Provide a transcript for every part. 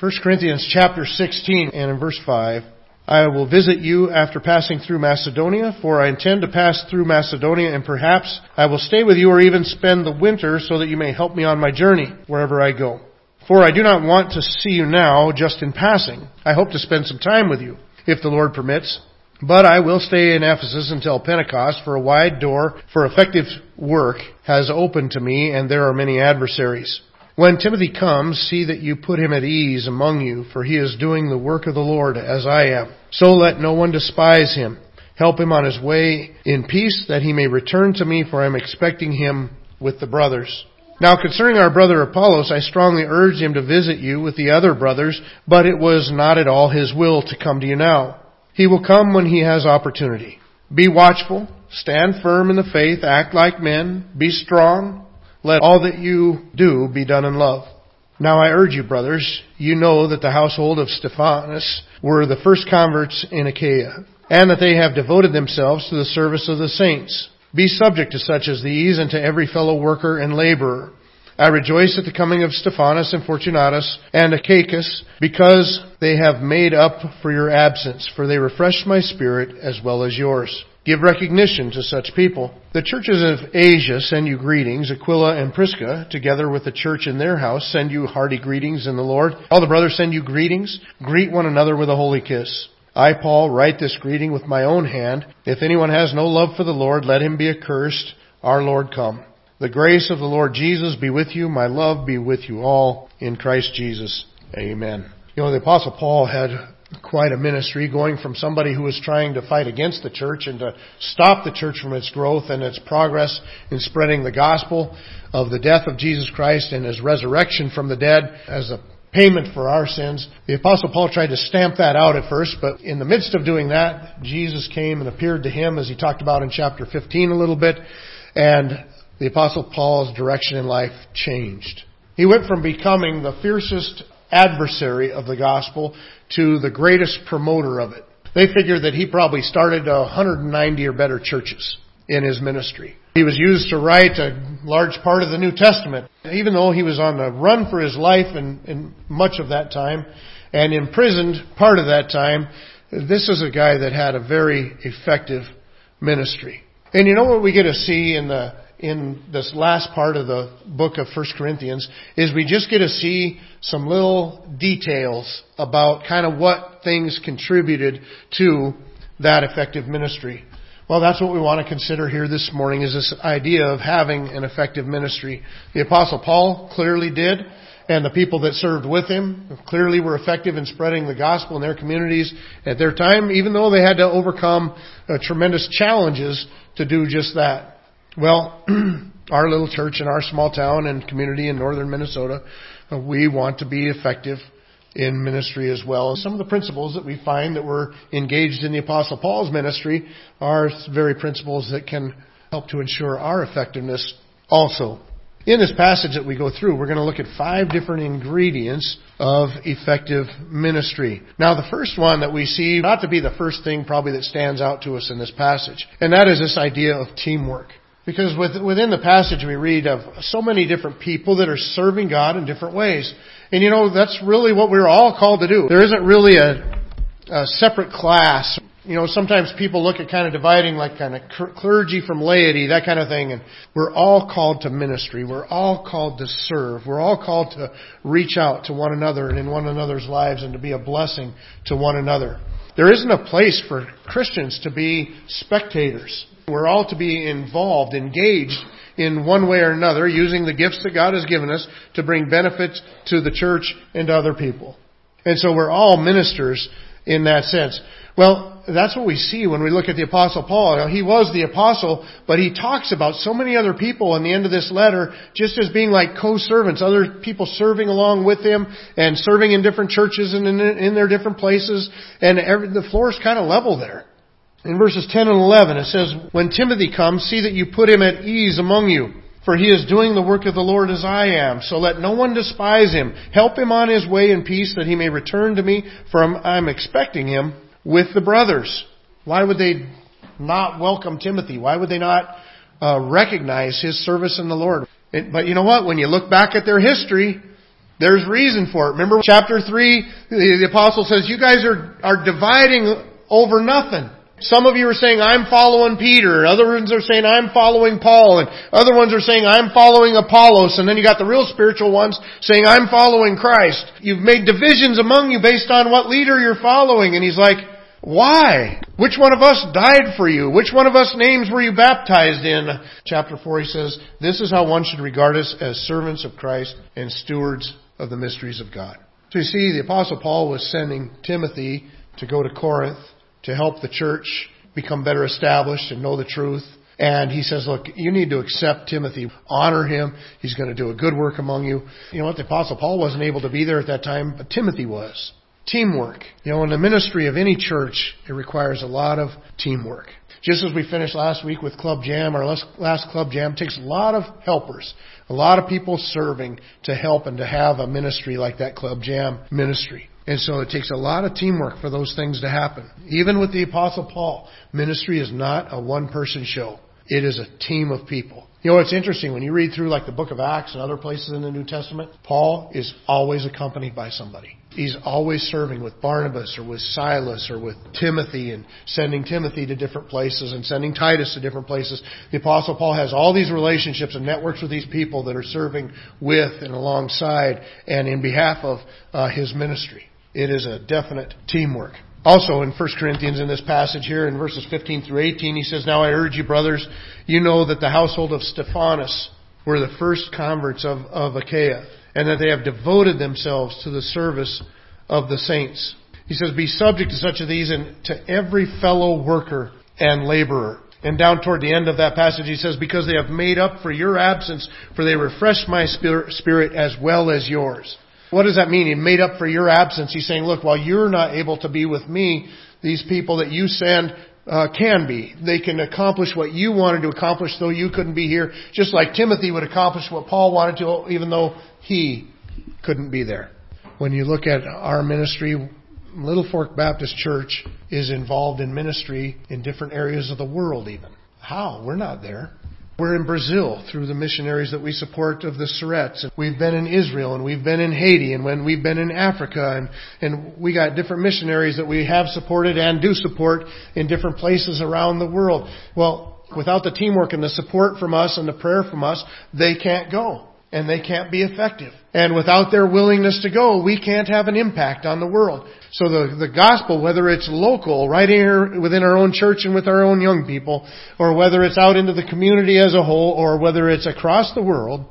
1 Corinthians chapter 16 and in verse 5, I will visit you after passing through Macedonia, for I intend to pass through Macedonia, and perhaps I will stay with you or even spend the winter so that you may help me on my journey wherever I go. For I do not want to see you now just in passing. I hope to spend some time with you, if the Lord permits. But I will stay in Ephesus until Pentecost, for a wide door for effective work has opened to me, and there are many adversaries. When Timothy comes, see that you put him at ease among you, for he is doing the work of the Lord as I am. So let no one despise him. Help him on his way in peace, that he may return to me, for I am expecting him with the brothers. Now concerning our brother Apollos, I strongly urged him to visit you with the other brothers, but it was not at all his will to come to you now. He will come when he has opportunity. Be watchful, stand firm in the faith, act like men, be strong, let all that you do be done in love. Now I urge you, brothers, you know that the household of Stephanas were the first converts in Achaia, and that they have devoted themselves to the service of the saints. Be subject to such as these and to every fellow worker and laborer. I rejoice at the coming of Stephanas and Fortunatus and Achaicus because they have made up for your absence, for they refreshed my spirit as well as yours. Give recognition to such people. The churches of Asia send you greetings. Aquila and Prisca, together with the church in their house, send you hearty greetings in the Lord. All the brothers send you greetings. Greet one another with a holy kiss. I, Paul, write this greeting with my own hand. If anyone has no love for the Lord, let him be accursed. Our Lord come. The grace of the Lord Jesus be with you. My love be with you all in Christ Jesus. Amen. You know, the apostle Paul had quite a ministry going from somebody who was trying to fight against the church and to stop the church from its growth and its progress in spreading the gospel of the death of Jesus Christ and his resurrection from the dead as a payment for our sins. The apostle Paul tried to stamp that out at first, but in the midst of doing that, Jesus came and appeared to him as he talked about in chapter 15 a little bit, and the apostle Paul's direction in life changed. He went from becoming the fiercest adversary of the gospel to the greatest promoter of it. They figured that he probably started 190 or better churches in his ministry. He was used to write a large part of the New Testament. Even though he was on the run for his life in, in much of that time and imprisoned part of that time, this is a guy that had a very effective ministry. And you know what we get to see in the in this last part of the book of 1 Corinthians is we just get to see some little details about kind of what things contributed to that effective ministry. Well, that's what we want to consider here this morning is this idea of having an effective ministry. The apostle Paul clearly did, and the people that served with him clearly were effective in spreading the gospel in their communities at their time, even though they had to overcome uh, tremendous challenges to do just that. Well, our little church in our small town and community in northern Minnesota, uh, we want to be effective in ministry as well. Some of the principles that we find that were engaged in the Apostle Paul's ministry are very principles that can help to ensure our effectiveness also. In this passage that we go through, we're going to look at five different ingredients of effective ministry. Now, the first one that we see, not to be the first thing probably that stands out to us in this passage, and that is this idea of teamwork. Because within the passage we read of so many different people that are serving God in different ways. And you know, that's really what we're all called to do. There isn't really a, a separate class. You know, sometimes people look at kind of dividing like kind of clergy from laity, that kind of thing. And we're all called to ministry. We're all called to serve. We're all called to reach out to one another and in one another's lives and to be a blessing to one another. There isn't a place for Christians to be spectators. We're all to be involved, engaged in one way or another, using the gifts that God has given us to bring benefits to the church and to other people. And so we're all ministers in that sense. Well, that's what we see when we look at the apostle Paul. Now, he was the apostle, but he talks about so many other people in the end of this letter just as being like co-servants, other people serving along with him and serving in different churches and in, in their different places. And every, the floor is kind of level there. In verses 10 and 11 it says, When Timothy comes, see that you put him at ease among you. For he is doing the work of the Lord as I am. So let no one despise him. Help him on his way in peace that he may return to me, for I'm expecting him with the brothers. Why would they not welcome Timothy? Why would they not uh, recognize his service in the Lord? It, but you know what? When you look back at their history, There's reason for it. Remember chapter 3, the, the apostle says, you guys are, are dividing over nothing. Some of you are saying, I'm following Peter. Other ones are saying, I'm following Paul. And other ones are saying, I'm following Apollos. And then you got the real spiritual ones saying, I'm following Christ. You've made divisions among you based on what leader you're following. And he's like, why? Which one of us died for you? Which one of us names were you baptized in? Chapter 4 he says, this is how one should regard us as servants of Christ and stewards of the mysteries of God. So you see, the apostle Paul was sending Timothy to go to Corinth to help the church become better established and know the truth. And he says, look, you need to accept Timothy, honor him. He's going to do a good work among you. You know what? The apostle Paul wasn't able to be there at that time, but Timothy was. Teamwork. You know, in the ministry of any church, it requires a lot of teamwork. Just as we finished last week with Club Jam, our last Club Jam takes a lot of helpers, a lot of people serving to help and to have a ministry like that Club Jam ministry. And so it takes a lot of teamwork for those things to happen. Even with the Apostle Paul, ministry is not a one person show. It is a team of people. You know, it's interesting when you read through like the book of Acts and other places in the New Testament, Paul is always accompanied by somebody. He's always serving with Barnabas or with Silas or with Timothy and sending Timothy to different places and sending Titus to different places. The apostle Paul has all these relationships and networks with these people that are serving with and alongside and in behalf of uh, his ministry. It is a definite teamwork. Also in 1 Corinthians in this passage here in verses 15 through 18, he says, Now I urge you, brothers, you know that the household of Stephanas were the first converts of, of Achaia, and that they have devoted themselves to the service of the saints. He says, Be subject to such of these and to every fellow worker and laborer. And down toward the end of that passage, he says, Because they have made up for your absence, for they refreshed my spirit as well as yours. What does that mean? He made up for your absence. He's saying, look, while you're not able to be with me, these people that you send uh, can be. They can accomplish what you wanted to accomplish, though you couldn't be here. Just like Timothy would accomplish what Paul wanted to, even though he couldn't be there. When you look at our ministry, Littlefork Baptist Church is involved in ministry in different areas of the world, even. How? We're not there. We're in Brazil through the missionaries that we support of the Surrettes. We've been in Israel and we've been in Haiti and when we've been in Africa and, and we got different missionaries that we have supported and do support in different places around the world. Well, without the teamwork and the support from us and the prayer from us, they can't go and they can't be effective. And without their willingness to go, we can't have an impact on the world. So the, the gospel, whether it's local, right here within our own church and with our own young people, or whether it's out into the community as a whole, or whether it's across the world,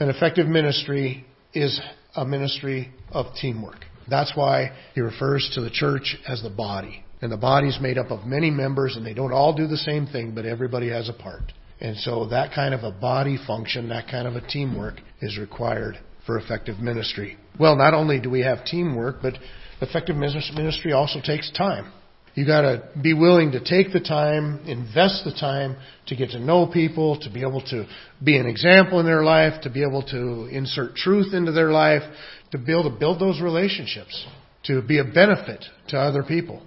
an effective ministry is a ministry of teamwork. That's why he refers to the church as the body. And the body is made up of many members and they don't all do the same thing, but everybody has a part. And so that kind of a body function, that kind of a teamwork is required for effective ministry. Well, not only do we have teamwork, but effective ministry also takes time. You gotta be willing to take the time, invest the time to get to know people, to be able to be an example in their life, to be able to insert truth into their life, to be able to build those relationships, to be a benefit to other people.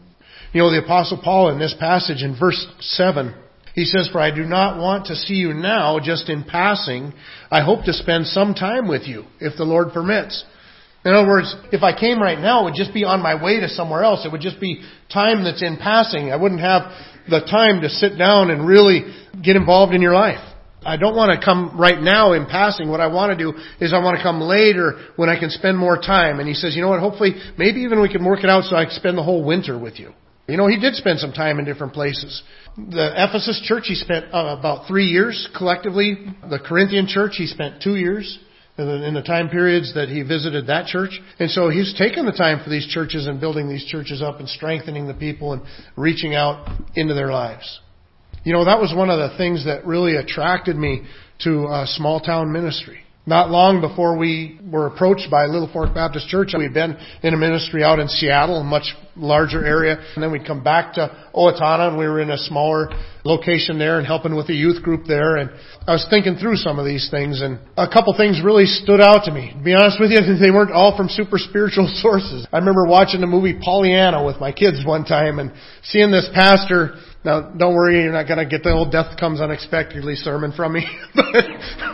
You know, the apostle Paul in this passage in verse 7 he says, For I do not want to see you now just in passing. I hope to spend some time with you, if the Lord permits. In other words, if I came right now, it would just be on my way to somewhere else. It would just be time that's in passing. I wouldn't have the time to sit down and really get involved in your life. I don't want to come right now in passing. What I want to do is I want to come later when I can spend more time. And he says, you know what, hopefully, maybe even we can work it out so I can spend the whole winter with you. You know, he did spend some time in different places. The Ephesus church, he spent uh, about three years collectively. The Corinthian church, he spent two years in the, in the time periods that he visited that church. And so he's taken the time for these churches and building these churches up and strengthening the people and reaching out into their lives. You know, that was one of the things that really attracted me to a small town ministry. Not long before we were approached by Littlefork Baptist Church, we'd been in a ministry out in Seattle, a much larger area, and then we'd come back to Owatonna and we were in a smaller location there and helping with the youth group there. And I was thinking through some of these things and a couple things really stood out to me. To be honest with you, they weren't all from super spiritual sources. I remember watching the movie Pollyanna with my kids one time and seeing this pastor Now, don't worry, you're not going to get the old death comes unexpectedly sermon from me. but,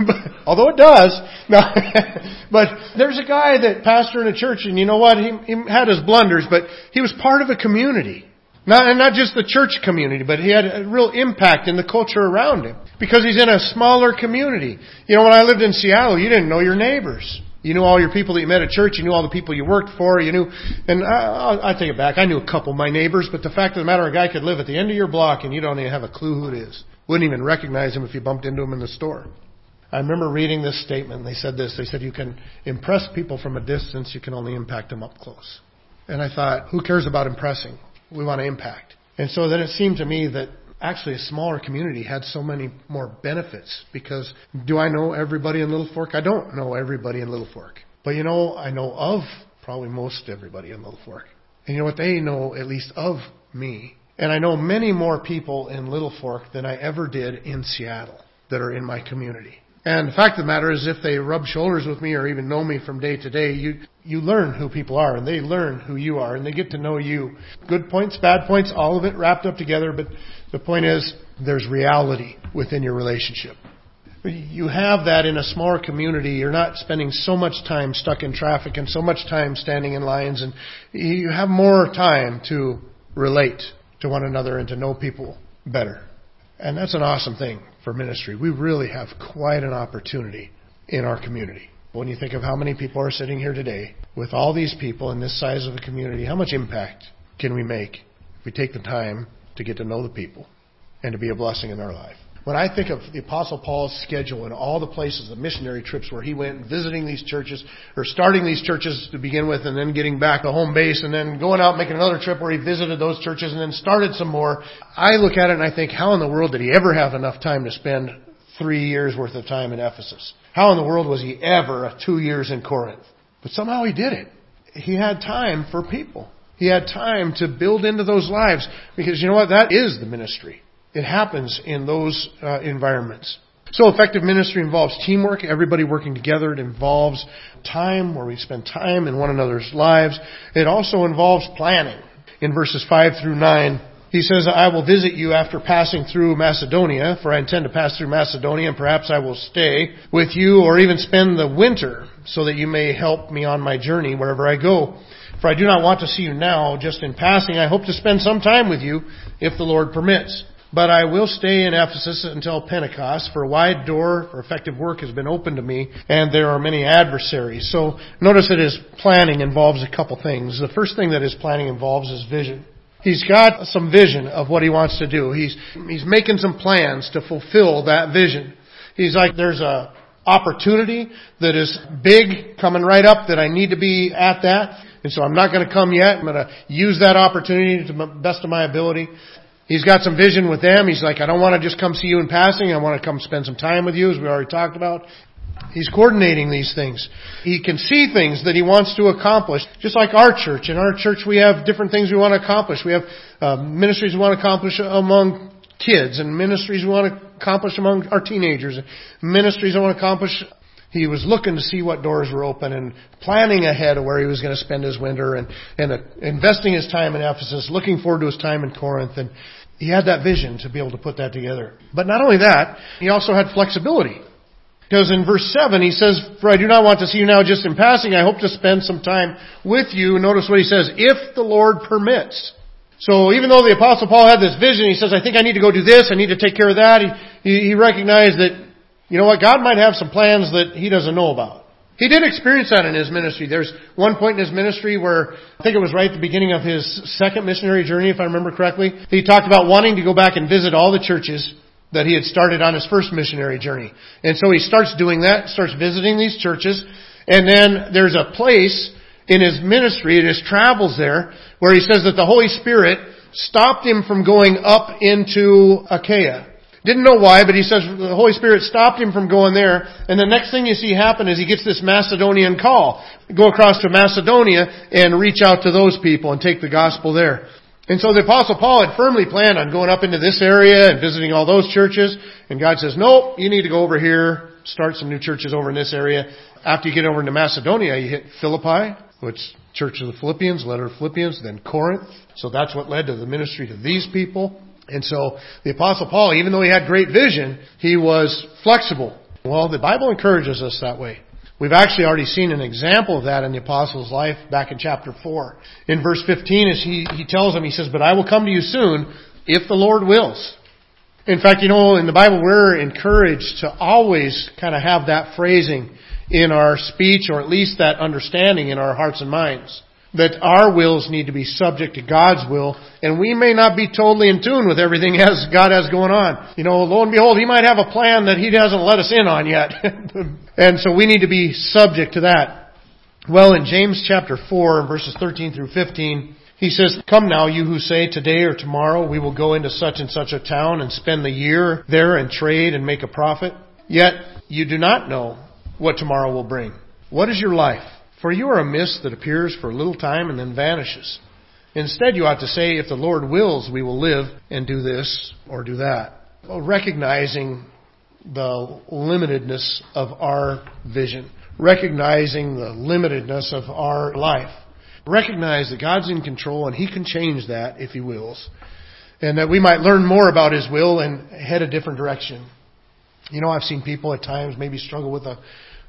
but, although it does. But there's a guy that pastor in a church, and you know what? He, he had his blunders, but he was part of a community. Not, and not just the church community, but he had a real impact in the culture around him. Because he's in a smaller community. You know, when I lived in Seattle, you didn't know your neighbors. You knew all your people that you met at church. You knew all the people you worked for. You knew, and I, I take it back. I knew a couple of my neighbors, but the fact of the matter, a guy could live at the end of your block and you don't even have a clue who it is. Wouldn't even recognize him if you bumped into him in the store. I remember reading this statement. They said this. They said you can impress people from a distance. You can only impact them up close. And I thought, who cares about impressing? We want to impact. And so then it seemed to me that actually a smaller community had so many more benefits because do I know everybody in Littlefork? I don't know everybody in Littlefork. But you know, I know of probably most everybody in Littlefork. And you know what? They know at least of me. And I know many more people in Littlefork than I ever did in Seattle that are in my community. And the fact of the matter is, if they rub shoulders with me or even know me from day to day, you you learn who people are, and they learn who you are, and they get to know you. Good points, bad points, all of it wrapped up together. But the point is, there's reality within your relationship. You have that in a smaller community. You're not spending so much time stuck in traffic and so much time standing in lines, and you have more time to relate to one another and to know people better. And that's an awesome thing for ministry. We really have quite an opportunity in our community. When you think of how many people are sitting here today, with all these people in this size of a community, how much impact can we make if we take the time to get to know the people and to be a blessing in their life? When I think of the Apostle Paul's schedule and all the places, the missionary trips where he went visiting these churches, or starting these churches to begin with, and then getting back to home base, and then going out making another trip where he visited those churches and then started some more, I look at it and I think, how in the world did he ever have enough time to spend three years worth of time in Ephesus? How in the world was he ever two years in Corinth? But somehow he did it. He had time for people. He had time to build into those lives because you know what? That is the ministry. It happens in those uh, environments. So effective ministry involves teamwork, everybody working together. It involves time where we spend time in one another's lives. It also involves planning. In verses 5 through 9, he says, I will visit you after passing through Macedonia, for I intend to pass through Macedonia, and perhaps I will stay with you or even spend the winter, so that you may help me on my journey wherever I go. For I do not want to see you now, just in passing. I hope to spend some time with you, if the Lord permits. But I will stay in Ephesus until Pentecost, for a wide door for effective work has been opened to me, and there are many adversaries. So notice that his planning involves a couple things. The first thing that his planning involves is vision. He's got some vision of what he wants to do. He's, he's making some plans to fulfill that vision. He's like, there's a opportunity that is big coming right up that I need to be at that. And so I'm not going to come yet. I'm going to use that opportunity to the best of my ability. He's got some vision with them. He's like, I don't want to just come see you in passing. I want to come spend some time with you, as we already talked about. He's coordinating these things. He can see things that he wants to accomplish. Just like our church. In our church, we have different things we want to accomplish. We have uh, ministries we want to accomplish among kids, and ministries we want to accomplish among our teenagers, ministries I want to accomplish he was looking to see what doors were open and planning ahead of where he was going to spend his winter and, and uh, investing his time in Ephesus, looking forward to his time in Corinth. And he had that vision to be able to put that together. But not only that, he also had flexibility. Because in verse 7 he says, For I do not want to see you now just in passing, I hope to spend some time with you. Notice what he says, if the Lord permits. So even though the apostle Paul had this vision, he says, I think I need to go do this, I need to take care of that. He, he recognized that you know what? God might have some plans that he doesn't know about. He did experience that in his ministry. There's one point in his ministry where I think it was right at the beginning of his second missionary journey, if I remember correctly. He talked about wanting to go back and visit all the churches that he had started on his first missionary journey. And so he starts doing that, starts visiting these churches, and then there's a place in his ministry, in his travels there, where he says that the Holy Spirit stopped him from going up into Achaia. Didn't know why, but he says the Holy Spirit stopped him from going there. And the next thing you see happen is he gets this Macedonian call. Go across to Macedonia and reach out to those people and take the gospel there. And so the apostle Paul had firmly planned on going up into this area and visiting all those churches. And God says, nope, you need to go over here, start some new churches over in this area. After you get over into Macedonia, you hit Philippi, which Church of the Philippians, letter of Philippians, then Corinth. So that's what led to the ministry to these people. And so the apostle Paul, even though he had great vision, he was flexible. Well, the Bible encourages us that way. We've actually already seen an example of that in the apostle's life back in chapter 4. In verse 15, as he, he tells him, he says, But I will come to you soon if the Lord wills. In fact, you know, in the Bible, we're encouraged to always kind of have that phrasing in our speech or at least that understanding in our hearts and minds that our wills need to be subject to God's will, and we may not be totally in tune with everything as God has going on. You know, lo and behold, He might have a plan that He hasn't let us in on yet. and so we need to be subject to that. Well, in James chapter 4, verses 13 through 15, he says, Come now, you who say, Today or tomorrow we will go into such and such a town and spend the year there and trade and make a profit. Yet you do not know what tomorrow will bring. What is your life? For you are a mist that appears for a little time and then vanishes. Instead, you ought to say, if the Lord wills, we will live and do this or do that. Well, recognizing the limitedness of our vision, recognizing the limitedness of our life. Recognize that God's in control and He can change that if He wills. And that we might learn more about His will and head a different direction. You know, I've seen people at times maybe struggle with a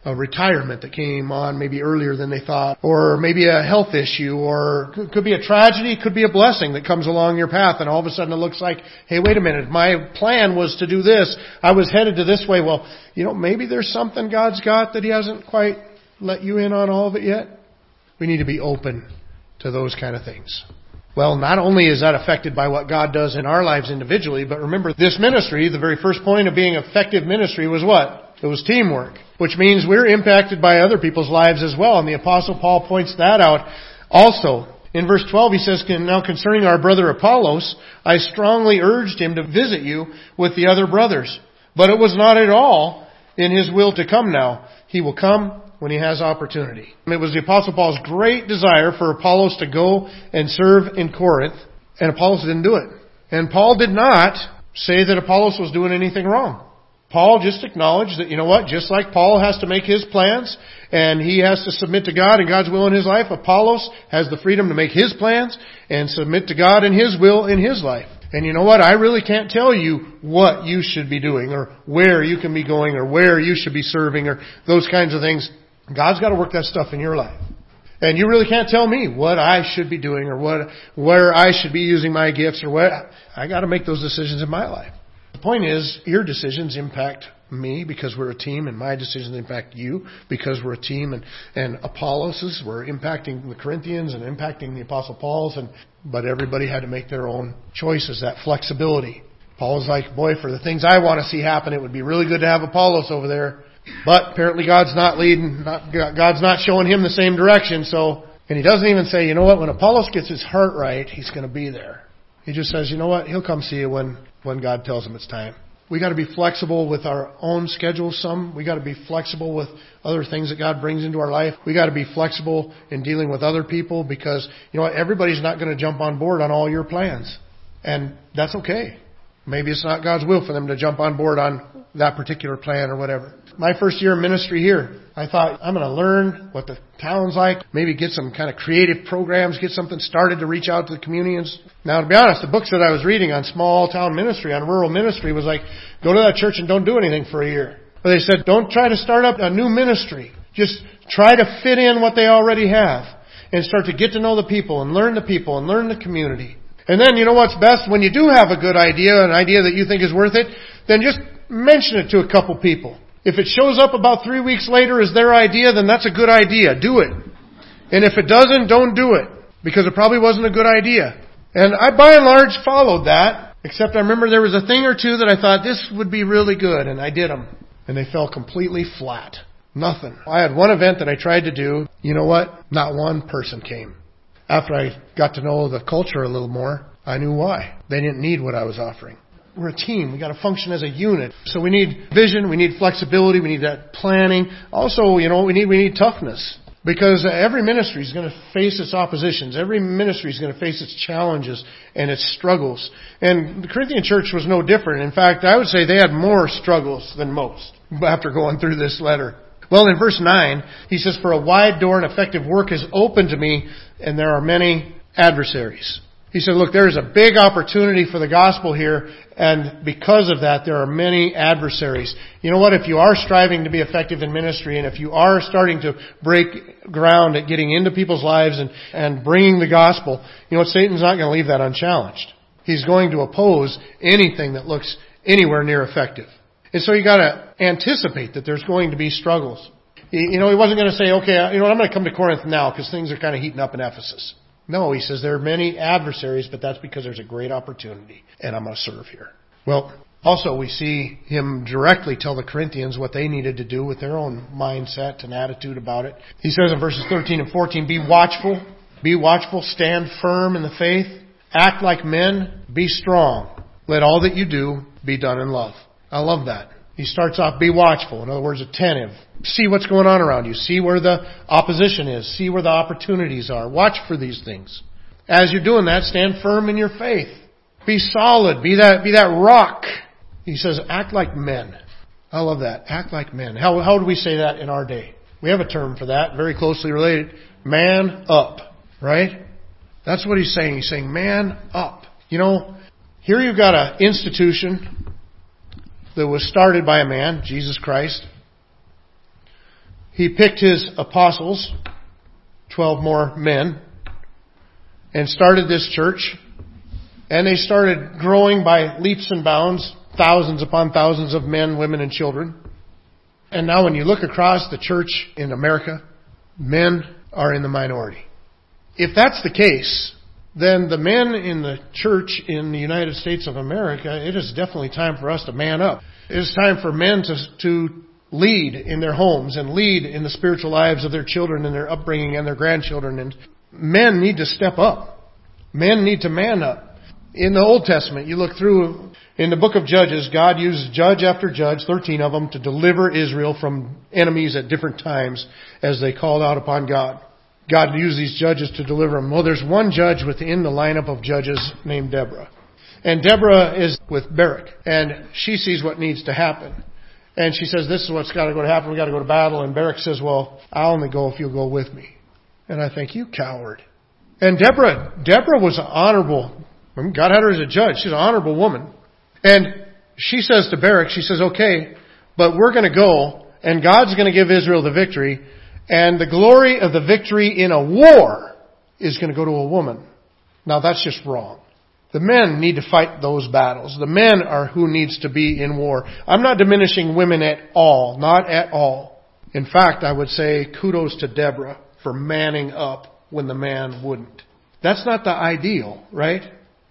a retirement that came on maybe earlier than they thought, or maybe a health issue, or could be a tragedy, could be a blessing that comes along your path, and all of a sudden it looks like, hey, wait a minute, my plan was to do this, I was headed to this way. Well, you know, maybe there's something God's got that He hasn't quite let you in on all of it yet. We need to be open to those kind of things. Well, not only is that affected by what God does in our lives individually, but remember this ministry, the very first point of being effective ministry was what? It was teamwork, which means we're impacted by other people's lives as well. And the apostle Paul points that out also. In verse 12 he says, Now concerning our brother Apollos, I strongly urged him to visit you with the other brothers. But it was not at all in his will to come now. He will come when he has opportunity. It was the apostle Paul's great desire for Apollos to go and serve in Corinth, and Apollos didn't do it. And Paul did not say that Apollos was doing anything wrong. Paul just acknowledged that, you know what, just like Paul has to make his plans and he has to submit to God and God's will in his life, Apollos has the freedom to make his plans and submit to God and his will in his life. And you know what? I really can't tell you what you should be doing or where you can be going or where you should be serving or those kinds of things. God's got to work that stuff in your life. And you really can't tell me what I should be doing or what, where I should be using my gifts or what. I got to make those decisions in my life point is, your decisions impact me because we're a team, and my decisions impact you because we're a team. And, and Apollos were impacting the Corinthians and impacting the Apostle Paul's, and but everybody had to make their own choices. That flexibility. Paul was like, boy, for the things I want to see happen, it would be really good to have Apollos over there. But apparently God's not leading, not, God's not showing him the same direction. So, and he doesn't even say, you know what, when Apollos gets his heart right, he's going to be there. He just says, you know what, he'll come see you when when God tells them it's time. We got to be flexible with our own schedule some. We got to be flexible with other things that God brings into our life. We got to be flexible in dealing with other people because, you know everybody's not going to jump on board on all your plans. And that's okay. Maybe it's not God's will for them to jump on board on that particular plan or whatever. My first year of ministry here, I thought I'm going to learn what the town's like, maybe get some kind of creative programs, get something started to reach out to the communities. Now, to be honest, the books that I was reading on small town ministry, on rural ministry, was like, go to that church and don't do anything for a year. But they said, don't try to start up a new ministry. Just try to fit in what they already have and start to get to know the people and learn the people and learn the community. And then, you know what's best? When you do have a good idea, an idea that you think is worth it, then just mention it to a couple people. If it shows up about three weeks later as their idea, then that's a good idea. Do it. And if it doesn't, don't do it. Because it probably wasn't a good idea. And I by and large followed that, except I remember there was a thing or two that I thought this would be really good, and I did them. And they fell completely flat. Nothing. I had one event that I tried to do. You know what? Not one person came. After I got to know the culture a little more, I knew why. They didn't need what I was offering. We're a team. We got to function as a unit. So we need vision. We need flexibility. We need that planning. Also, you know, we need we need toughness because uh, every ministry is going to face its oppositions. Every ministry is going to face its challenges and its struggles. And the Corinthian church was no different. In fact, I would say they had more struggles than most after going through this letter. Well, in verse 9, he says, For a wide door and effective work is open to me, and there are many adversaries. He said, look, there is a big opportunity for the gospel here, and because of that, there are many adversaries. You know what? If you are striving to be effective in ministry, and if you are starting to break ground at getting into people's lives and, and bringing the gospel, you know what? Satan's not going to leave that unchallenged. He's going to oppose anything that looks anywhere near effective. And so you gotta anticipate that there's going to be struggles. You know, he wasn't going to say, okay, uh, you know, I'm going to come to Corinth now because things are kind of heating up in Ephesus. No, he says there are many adversaries, but that's because there's a great opportunity and I'm going to serve here. Well, also we see him directly tell the Corinthians what they needed to do with their own mindset and attitude about it. He says in verses 13 and 14, be watchful, be watchful, stand firm in the faith, act like men, be strong. Let all that you do be done in love. I love that. He starts off, be watchful. In other words, attentive. See what's going on around you. See where the opposition is. See where the opportunities are. Watch for these things. As you're doing that, stand firm in your faith. Be solid. Be that, be that rock. He says, act like men. I love that. Act like men. How, how do we say that in our day? We have a term for that, very closely related. Man up. Right? That's what he's saying. He's saying, man up. You know, here you've got an institution that was started by a man, Jesus Christ. He picked his apostles, 12 more men, and started this church. And they started growing by leaps and bounds, thousands upon thousands of men, women, and children. And now when you look across the church in America, men are in the minority. If that's the case, then the men in the church in the United States of America, it is definitely time for us to man up. It is time for men to, to lead in their homes and lead in the spiritual lives of their children and their upbringing and their grandchildren. And men need to step up. Men need to man up. In the Old Testament, you look through, in the book of Judges, God used judge after judge, 13 of them, to deliver Israel from enemies at different times as they called out upon God. God used these judges to deliver them. Well, there's one judge within the lineup of judges named Deborah. And Deborah is with Barak, and she sees what needs to happen. And she says, this is what's got to go to happen. We've got to go to battle. And Barak says, well, I'll only go if you'll go with me. And I think, you coward. And Deborah, Deborah was an honorable. God had her as a judge. She's an honorable woman. And she says to Barak, she says, okay, but we're going to go, and God's going to give Israel the victory, and the glory of the victory in a war is going to go to a woman. Now that's just wrong. The men need to fight those battles. The men are who needs to be in war. I'm not diminishing women at all. Not at all. In fact, I would say kudos to Deborah for manning up when the man wouldn't. That's not the ideal, right?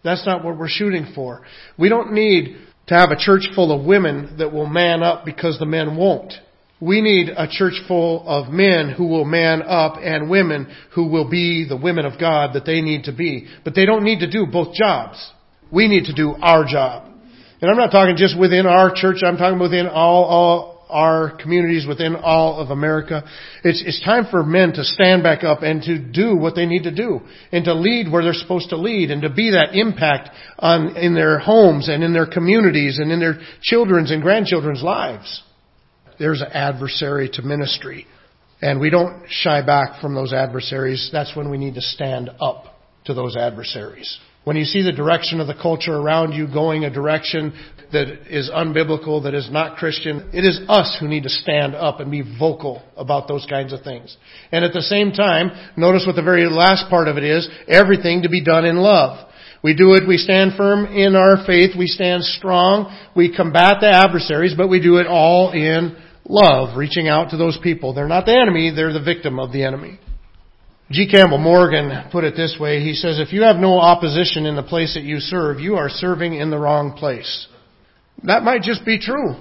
That's not what we're shooting for. We don't need to have a church full of women that will man up because the men won't. We need a church full of men who will man up and women who will be the women of God that they need to be. But they don't need to do both jobs. We need to do our job. And I'm not talking just within our church, I'm talking within all, all our communities, within all of America. It's, it's time for men to stand back up and to do what they need to do. And to lead where they're supposed to lead and to be that impact on, in their homes and in their communities and in their children's and grandchildren's lives there's an adversary to ministry. And we don't shy back from those adversaries. That's when we need to stand up to those adversaries. When you see the direction of the culture around you going a direction that is unbiblical, that is not Christian, it is us who need to stand up and be vocal about those kinds of things. And at the same time, notice what the very last part of it is, everything to be done in love. We do it, we stand firm in our faith, we stand strong, we combat the adversaries, but we do it all in love, reaching out to those people. They're not the enemy, they're the victim of the enemy. G. Campbell Morgan put it this way. He says, if you have no opposition in the place that you serve, you are serving in the wrong place. That might just be true.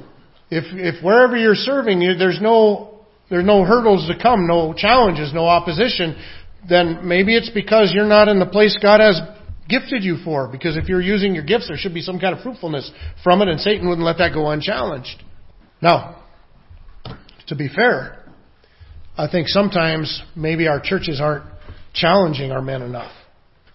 If, if wherever you're serving, you, there's no, there's no hurdles to come, no challenges, no opposition, then maybe it's because you're not in the place God has gifted you for. Because if you're using your gifts, there should be some kind of fruitfulness from it, and Satan wouldn't let that go unchallenged. Now, to be fair, I think sometimes maybe our churches aren't challenging our men enough.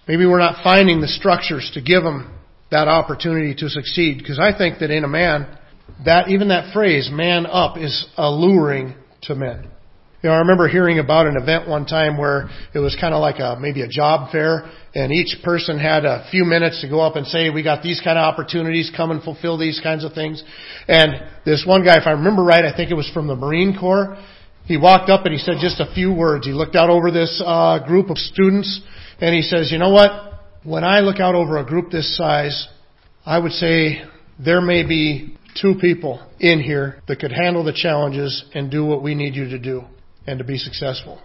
Maybe we're not finding the structures to give them that opportunity to succeed. Because I think that in a man, that even that phrase, man up, is alluring to men. You know, I remember hearing about an event one time where it was kind of like a, maybe a job fair and each person had a few minutes to go up and say, we got these kind of opportunities, come and fulfill these kinds of things. And this one guy, if I remember right, I think it was from the Marine Corps, he walked up and he said just a few words. He looked out over this uh, group of students and he says, you know what? When I look out over a group this size, I would say there may be two people in here that could handle the challenges and do what we need you to do and to be successful.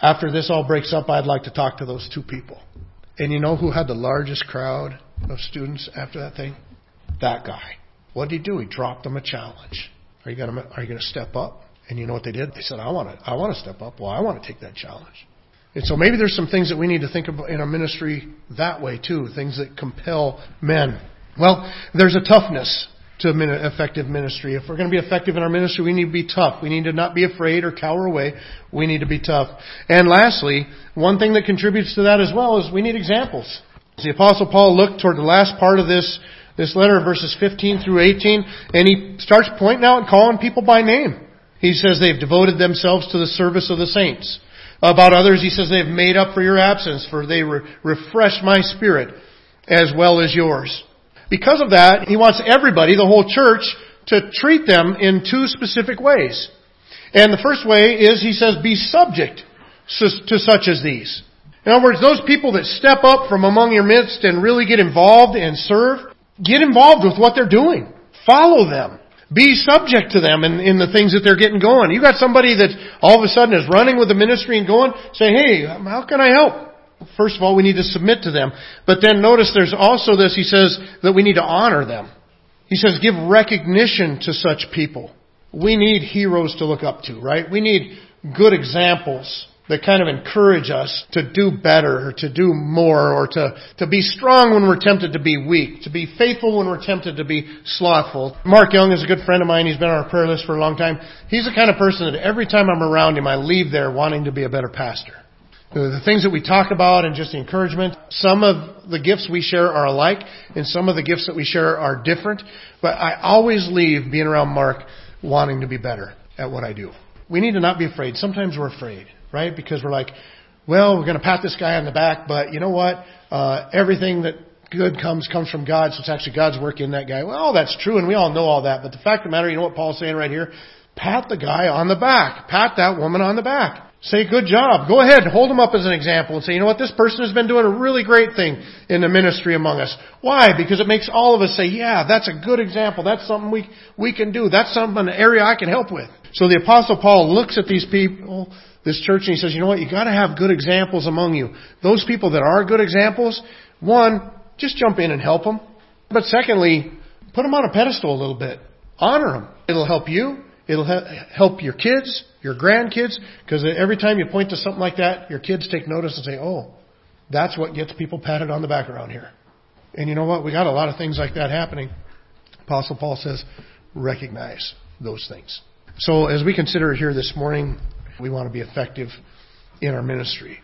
After this all breaks up, I'd like to talk to those two people. And you know who had the largest crowd of students after that thing? That guy. What did he do? He dropped them a challenge. Are you gonna Are you gonna step up? And you know what they did? They said, "I want to. I want to step up. Well, I want to take that challenge." And so maybe there's some things that we need to think about in our ministry that way too. Things that compel men. Well, there's a toughness to effective ministry. If we're going to be effective in our ministry, we need to be tough. We need to not be afraid or cower away. We need to be tough. And lastly, one thing that contributes to that as well is we need examples. The apostle Paul looked toward the last part of this, this letter, verses 15 through 18, and he starts pointing out and calling people by name. He says they've devoted themselves to the service of the saints. About others, he says they've made up for your absence, for they re- refresh my spirit as well as yours. Because of that, he wants everybody, the whole church, to treat them in two specific ways. And the first way is, he says, be subject to such as these. In other words, those people that step up from among your midst and really get involved and serve, get involved with what they're doing. Follow them. Be subject to them in, in the things that they're getting going. You got somebody that all of a sudden is running with the ministry and going, say, hey, how can I help? First of all, we need to submit to them. But then notice there's also this, he says that we need to honor them. He says give recognition to such people. We need heroes to look up to, right? We need good examples that kind of encourage us to do better or to do more or to, to be strong when we're tempted to be weak, to be faithful when we're tempted to be slothful. Mark Young is a good friend of mine. He's been on our prayer list for a long time. He's the kind of person that every time I'm around him, I leave there wanting to be a better pastor. The things that we talk about and just the encouragement, some of the gifts we share are alike and some of the gifts that we share are different. But I always leave being around Mark wanting to be better at what I do. We need to not be afraid. Sometimes we're afraid, right? Because we're like, well, we're going to pat this guy on the back, but you know what? Uh, everything that good comes comes from God, so it's actually God's work in that guy. Well, that's true, and we all know all that. But the fact of the matter, you know what Paul's saying right here? Pat the guy on the back. Pat that woman on the back. Say, good job. Go ahead, hold them up as an example and say, you know what, this person has been doing a really great thing in the ministry among us. Why? Because it makes all of us say, yeah, that's a good example. That's something we, we can do. That's something, an area I can help with. So the apostle Paul looks at these people, this church, and he says, you know what, you gotta have good examples among you. Those people that are good examples, one, just jump in and help them. But secondly, put them on a pedestal a little bit. Honor them. It'll help you. It'll help your kids, your grandkids, because every time you point to something like that, your kids take notice and say, oh, that's what gets people patted on the back around here. And you know what? We got a lot of things like that happening. Apostle Paul says, recognize those things. So as we consider here this morning, we want to be effective in our ministry.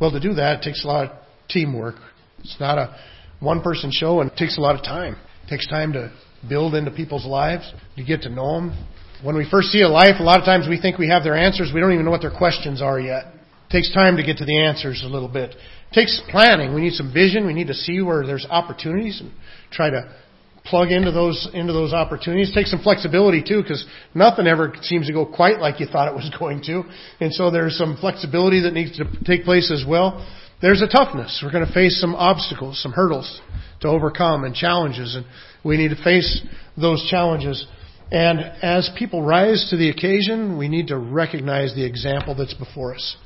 Well, to do that, it takes a lot of teamwork. It's not a one person show and it takes a lot of time. It takes time to build into people's lives, to get to know them, when we first see a life, a lot of times we think we have their answers. We don't even know what their questions are yet. It takes time to get to the answers a little bit. It takes planning. We need some vision. We need to see where there's opportunities and try to plug into those into those opportunities. Take some flexibility too, because nothing ever seems to go quite like you thought it was going to, and so there's some flexibility that needs to take place as well. There's a toughness. We're going to face some obstacles, some hurdles to overcome, and challenges, and we need to face those challenges and as people rise to the occasion, we need to recognize the example that's before us.